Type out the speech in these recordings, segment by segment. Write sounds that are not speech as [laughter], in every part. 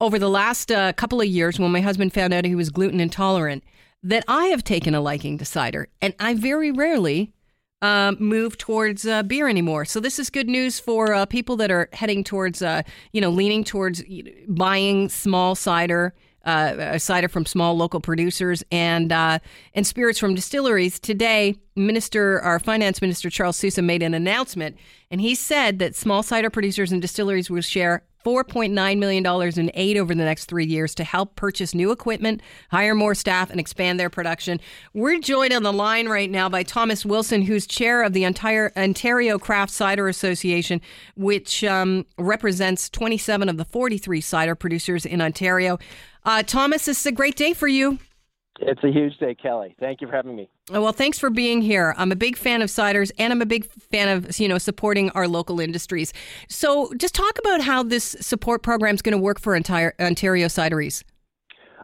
over the last uh, couple of years when my husband found out he was gluten intolerant that I have taken a liking to cider, and I very rarely um, move towards uh, beer anymore. So this is good news for uh, people that are heading towards, uh, you know, leaning towards buying small cider. Uh, cider from small local producers and uh, and spirits from distilleries. Today, Minister, our Finance Minister Charles Sousa made an announcement, and he said that small cider producers and distilleries will share $4.9 million in aid over the next three years to help purchase new equipment, hire more staff, and expand their production. We're joined on the line right now by Thomas Wilson, who's chair of the entire Ontario Craft Cider Association, which um, represents 27 of the 43 cider producers in Ontario. Uh, Thomas, this is a great day for you. It's a huge day, Kelly. Thank you for having me. Oh, well, thanks for being here. I'm a big fan of ciders, and I'm a big fan of you know supporting our local industries. So, just talk about how this support program is going to work for entire Ontario cideries.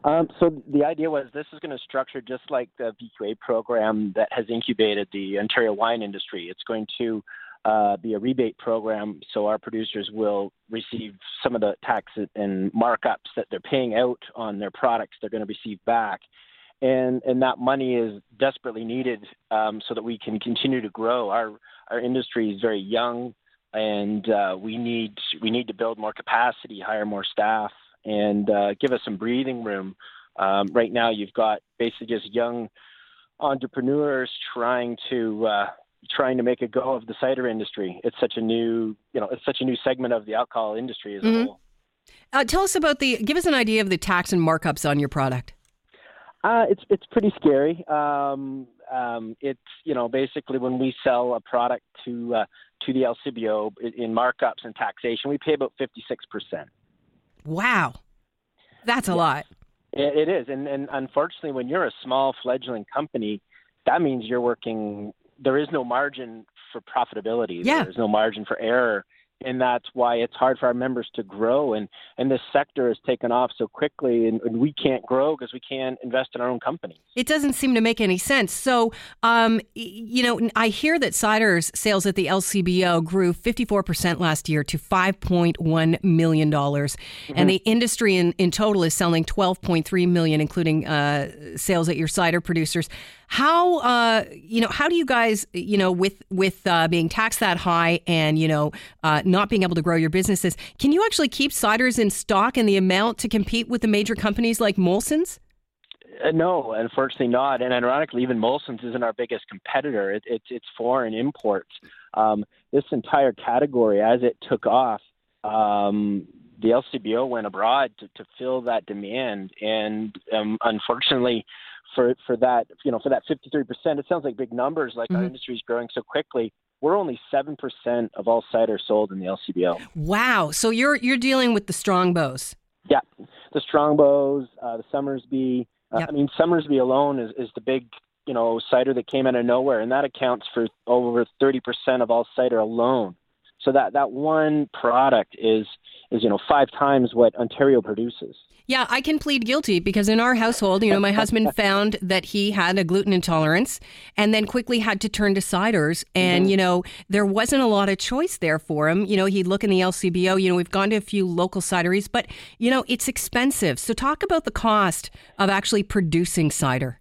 Um, so the idea was this is going to structure just like the VQA program that has incubated the Ontario wine industry. It's going to uh, be a rebate program, so our producers will receive some of the tax and markups that they're paying out on their products. They're going to receive back and and that money is desperately needed um, so that we can continue to grow. Our our industry is very young, and uh, we need we need to build more capacity, hire more staff, and uh, give us some breathing room. Um, right now, you've got basically just young entrepreneurs trying to uh, trying to make a go of the cider industry. It's such a new you know it's such a new segment of the alcohol industry as mm-hmm. a whole. Uh, tell us about the give us an idea of the tax and markups on your product. Uh, it's it's pretty scary. Um, um, it's you know basically when we sell a product to uh, to the LCBO in markups and taxation, we pay about fifty six percent. Wow, that's a yeah. lot. It, it is, and and unfortunately, when you're a small fledgling company, that means you're working. There is no margin for profitability. Yeah. There's no margin for error and that's why it's hard for our members to grow and and this sector has taken off so quickly and, and we can't grow because we can't invest in our own companies. It doesn't seem to make any sense. So um, you know i hear that cider's sales at the lcbo grew 54% last year to 5.1 million dollars. Mm-hmm. and the industry in, in total is selling 12.3 million including uh, sales at your cider producers. How uh, you know how do you guys you know with with uh, being taxed that high and you know uh, not being able to grow your businesses, can you actually keep ciders in stock and the amount to compete with the major companies like Molson's? Uh, no, unfortunately not. And ironically, even Molson's isn't our biggest competitor. It, it's it's foreign imports. Um, this entire category, as it took off, um, the LCBO went abroad to, to fill that demand, and um, unfortunately, for for that you know for that 53%, it sounds like big numbers. Like mm-hmm. our industry is growing so quickly, we're only seven percent of all cider sold in the LCBO. Wow! So you're you're dealing with the strongbows. Yeah, the strongbows, uh, the Somersby. Uh, yep. I mean, Somersby alone is, is the big you know cider that came out of nowhere, and that accounts for over thirty percent of all cider alone. So that that one product is is you know five times what Ontario produces. Yeah, I can plead guilty because in our household, you know, my husband [laughs] found that he had a gluten intolerance and then quickly had to turn to ciders. And, mm-hmm. you know, there wasn't a lot of choice there for him. You know, he'd look in the LCBO, you know, we've gone to a few local cideries, but, you know, it's expensive. So talk about the cost of actually producing cider.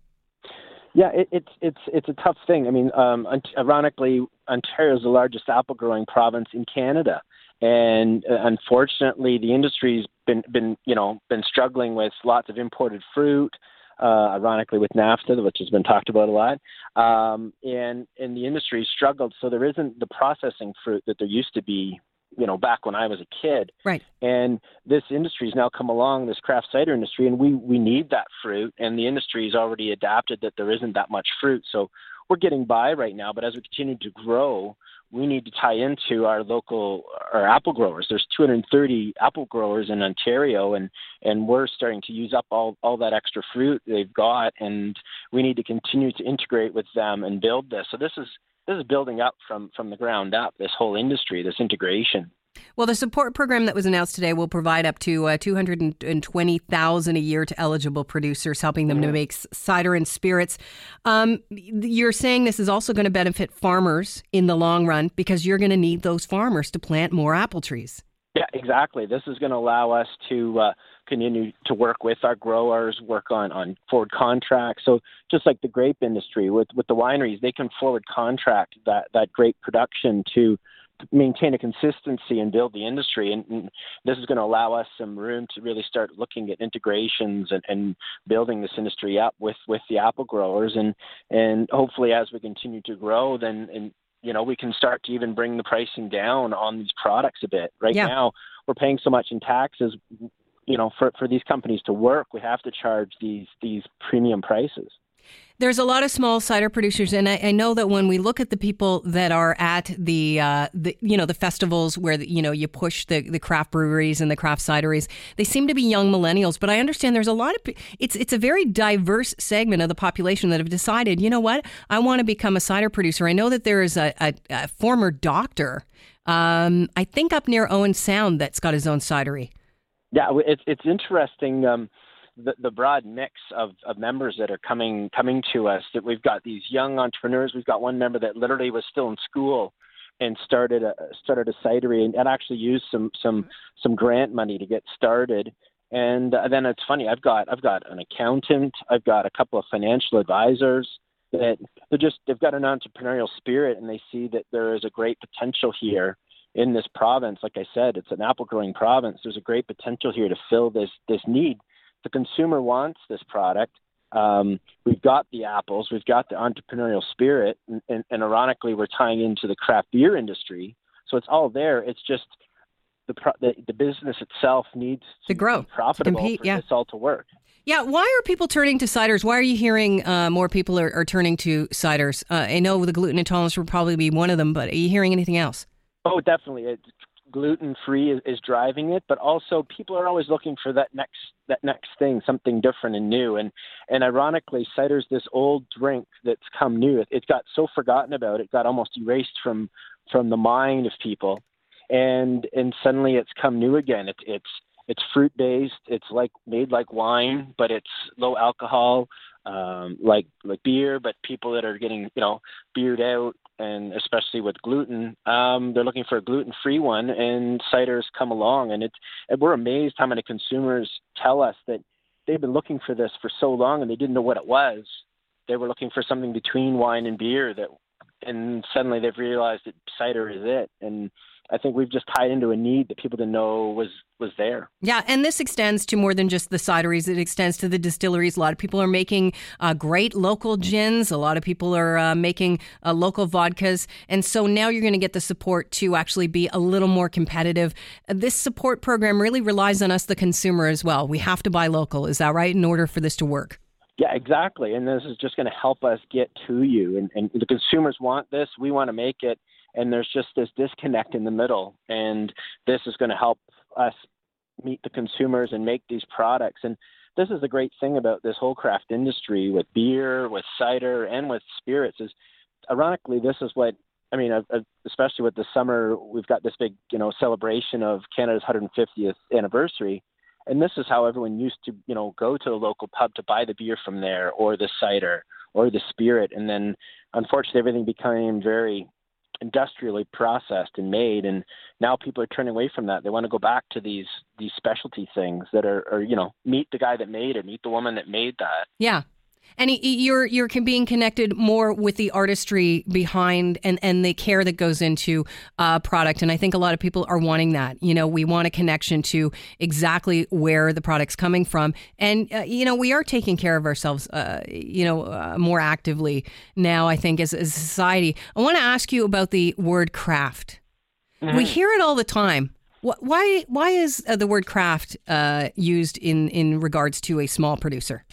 Yeah, it, it's it's it's a tough thing. I mean, um, ironically, Ontario is the largest apple growing province in Canada, and uh, unfortunately, the industry's been been you know been struggling with lots of imported fruit. Uh, ironically, with NAFTA, which has been talked about a lot, um, and and the industry struggled. So there isn't the processing fruit that there used to be you know back when I was a kid. Right. And this industry has now come along, this craft cider industry, and we we need that fruit. And the industry has already adapted that there isn't that much fruit. So we're getting by right now. But as we continue to grow, we need to tie into our local our apple growers. There's 230 apple growers in Ontario, and and we're starting to use up all all that extra fruit they've got, and we need to continue to integrate with them and build this. So this is this is building up from from the ground up. This whole industry, this integration. Well, the support program that was announced today will provide up to uh, two hundred and twenty thousand a year to eligible producers, helping them mm-hmm. to make cider and spirits. Um, you're saying this is also going to benefit farmers in the long run because you're going to need those farmers to plant more apple trees. Yeah, exactly. This is going to allow us to uh, continue to work with our growers, work on on forward contracts. So just like the grape industry with with the wineries, they can forward contract that that grape production to maintain a consistency and build the industry. And, and this is going to allow us some room to really start looking at integrations and, and building this industry up with, with the apple growers. And, and hopefully, as we continue to grow, then and, you know we can start to even bring the pricing down on these products a bit. Right yeah. now, we're paying so much in taxes. You know, for for these companies to work, we have to charge these these premium prices. There's a lot of small cider producers, and I, I, know that when we look at the people that are at the, uh, the you know, the festivals where the, you know you push the, the craft breweries and the craft cideries, they seem to be young millennials. But I understand there's a lot of it's it's a very diverse segment of the population that have decided, you know what, I want to become a cider producer. I know that there is a, a, a former doctor, um, I think up near Owen Sound, that's got his own cidery. Yeah, it's it's interesting. Um, the, the broad mix of, of members that are coming coming to us. That we've got these young entrepreneurs. We've got one member that literally was still in school and started a started a cidery and, and actually used some some some grant money to get started. And uh, then it's funny. I've got I've got an accountant. I've got a couple of financial advisors that they're just they've got an entrepreneurial spirit and they see that there is a great potential here in this province. Like I said, it's an apple growing province. There's a great potential here to fill this this need the consumer wants this product. Um, we've got the apples, we've got the entrepreneurial spirit, and, and, and, ironically, we're tying into the craft beer industry. So it's all there. It's just the pro- the, the business itself needs to, to grow, profitable to compete, for yeah. this all to work. Yeah, why are people turning to ciders? Why are you hearing uh, more people are, are, turning to ciders? Uh, I know the gluten intolerance would probably be one of them, but are you hearing anything else? Oh, definitely. It, gluten free is, is driving it, but also people are always looking for that next that next thing, something different and new. And and ironically, cider's this old drink that's come new. It, it got so forgotten about, it got almost erased from from the mind of people, and and suddenly it's come new again. It, it's it's fruit based. It's like made like wine, but it's low alcohol, um, like like beer. But people that are getting you know beered out and especially with gluten, um, they're looking for a gluten-free one, and ciders come along, and it's and we're amazed how many consumers tell us that they've been looking for this for so long and they didn't know what it was. They were looking for something between wine and beer that, and suddenly they've realized that cider is it, and I think we've just tied into a need that people didn't know was was there. Yeah, and this extends to more than just the cideries. It extends to the distilleries. A lot of people are making uh, great local gins. A lot of people are uh, making uh, local vodkas, and so now you're going to get the support to actually be a little more competitive. This support program really relies on us, the consumer, as well. We have to buy local. Is that right? In order for this to work. Yeah, exactly. And this is just going to help us get to you. And, and the consumers want this. We want to make it and there's just this disconnect in the middle. And this is going to help us meet the consumers and make these products. And this is the great thing about this whole craft industry with beer, with cider, and with spirits is, ironically, this is what I mean, especially with the summer, we've got this big, you know, celebration of Canada's 150th anniversary, and this is how everyone used to, you know, go to the local pub to buy the beer from there, or the cider, or the spirit, and then, unfortunately, everything became very industrially processed and made and now people are turning away from that. They want to go back to these these specialty things that are, are you know meet the guy that made it meet the woman that made that. Yeah and you're you're being connected more with the artistry behind and and the care that goes into a product. And I think a lot of people are wanting that. You know, we want a connection to exactly where the product's coming from, and uh, you know, we are taking care of ourselves. Uh, you know, uh, more actively now. I think as, as a society. I want to ask you about the word craft. Mm-hmm. We hear it all the time. Why why is uh, the word craft uh, used in in regards to a small producer?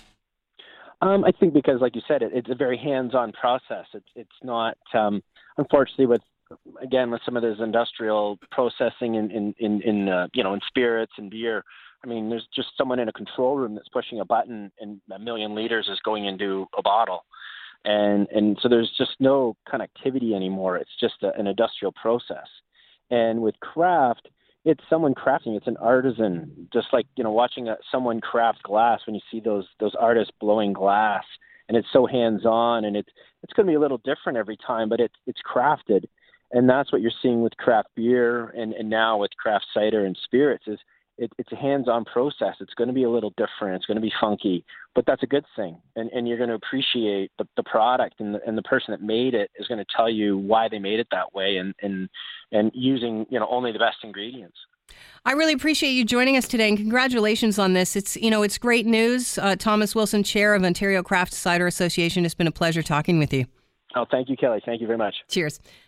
Um, I think because, like you said, it, it's a very hands-on process. It's it's not, um, unfortunately, with again with some of this industrial processing in in in, in uh, you know in spirits and beer. I mean, there's just someone in a control room that's pushing a button, and a million liters is going into a bottle, and and so there's just no connectivity anymore. It's just a, an industrial process. And with craft, it's someone crafting. It's an artisan, just like you know, watching a, someone craft glass. When you see those those artists blowing glass, and it's so hands on, and it's it's going to be a little different every time, but it's it's crafted, and that's what you're seeing with craft beer, and and now with craft cider and spirits is it, it's a hands-on process. It's going to be a little different. It's going to be funky, but that's a good thing. And and you're going to appreciate the, the product and the, and the person that made it is going to tell you why they made it that way and and and using you know only the best ingredients. I really appreciate you joining us today, and congratulations on this. It's you know it's great news. Uh, Thomas Wilson, chair of Ontario Craft Cider Association. It's been a pleasure talking with you. Oh, thank you, Kelly. Thank you very much. Cheers.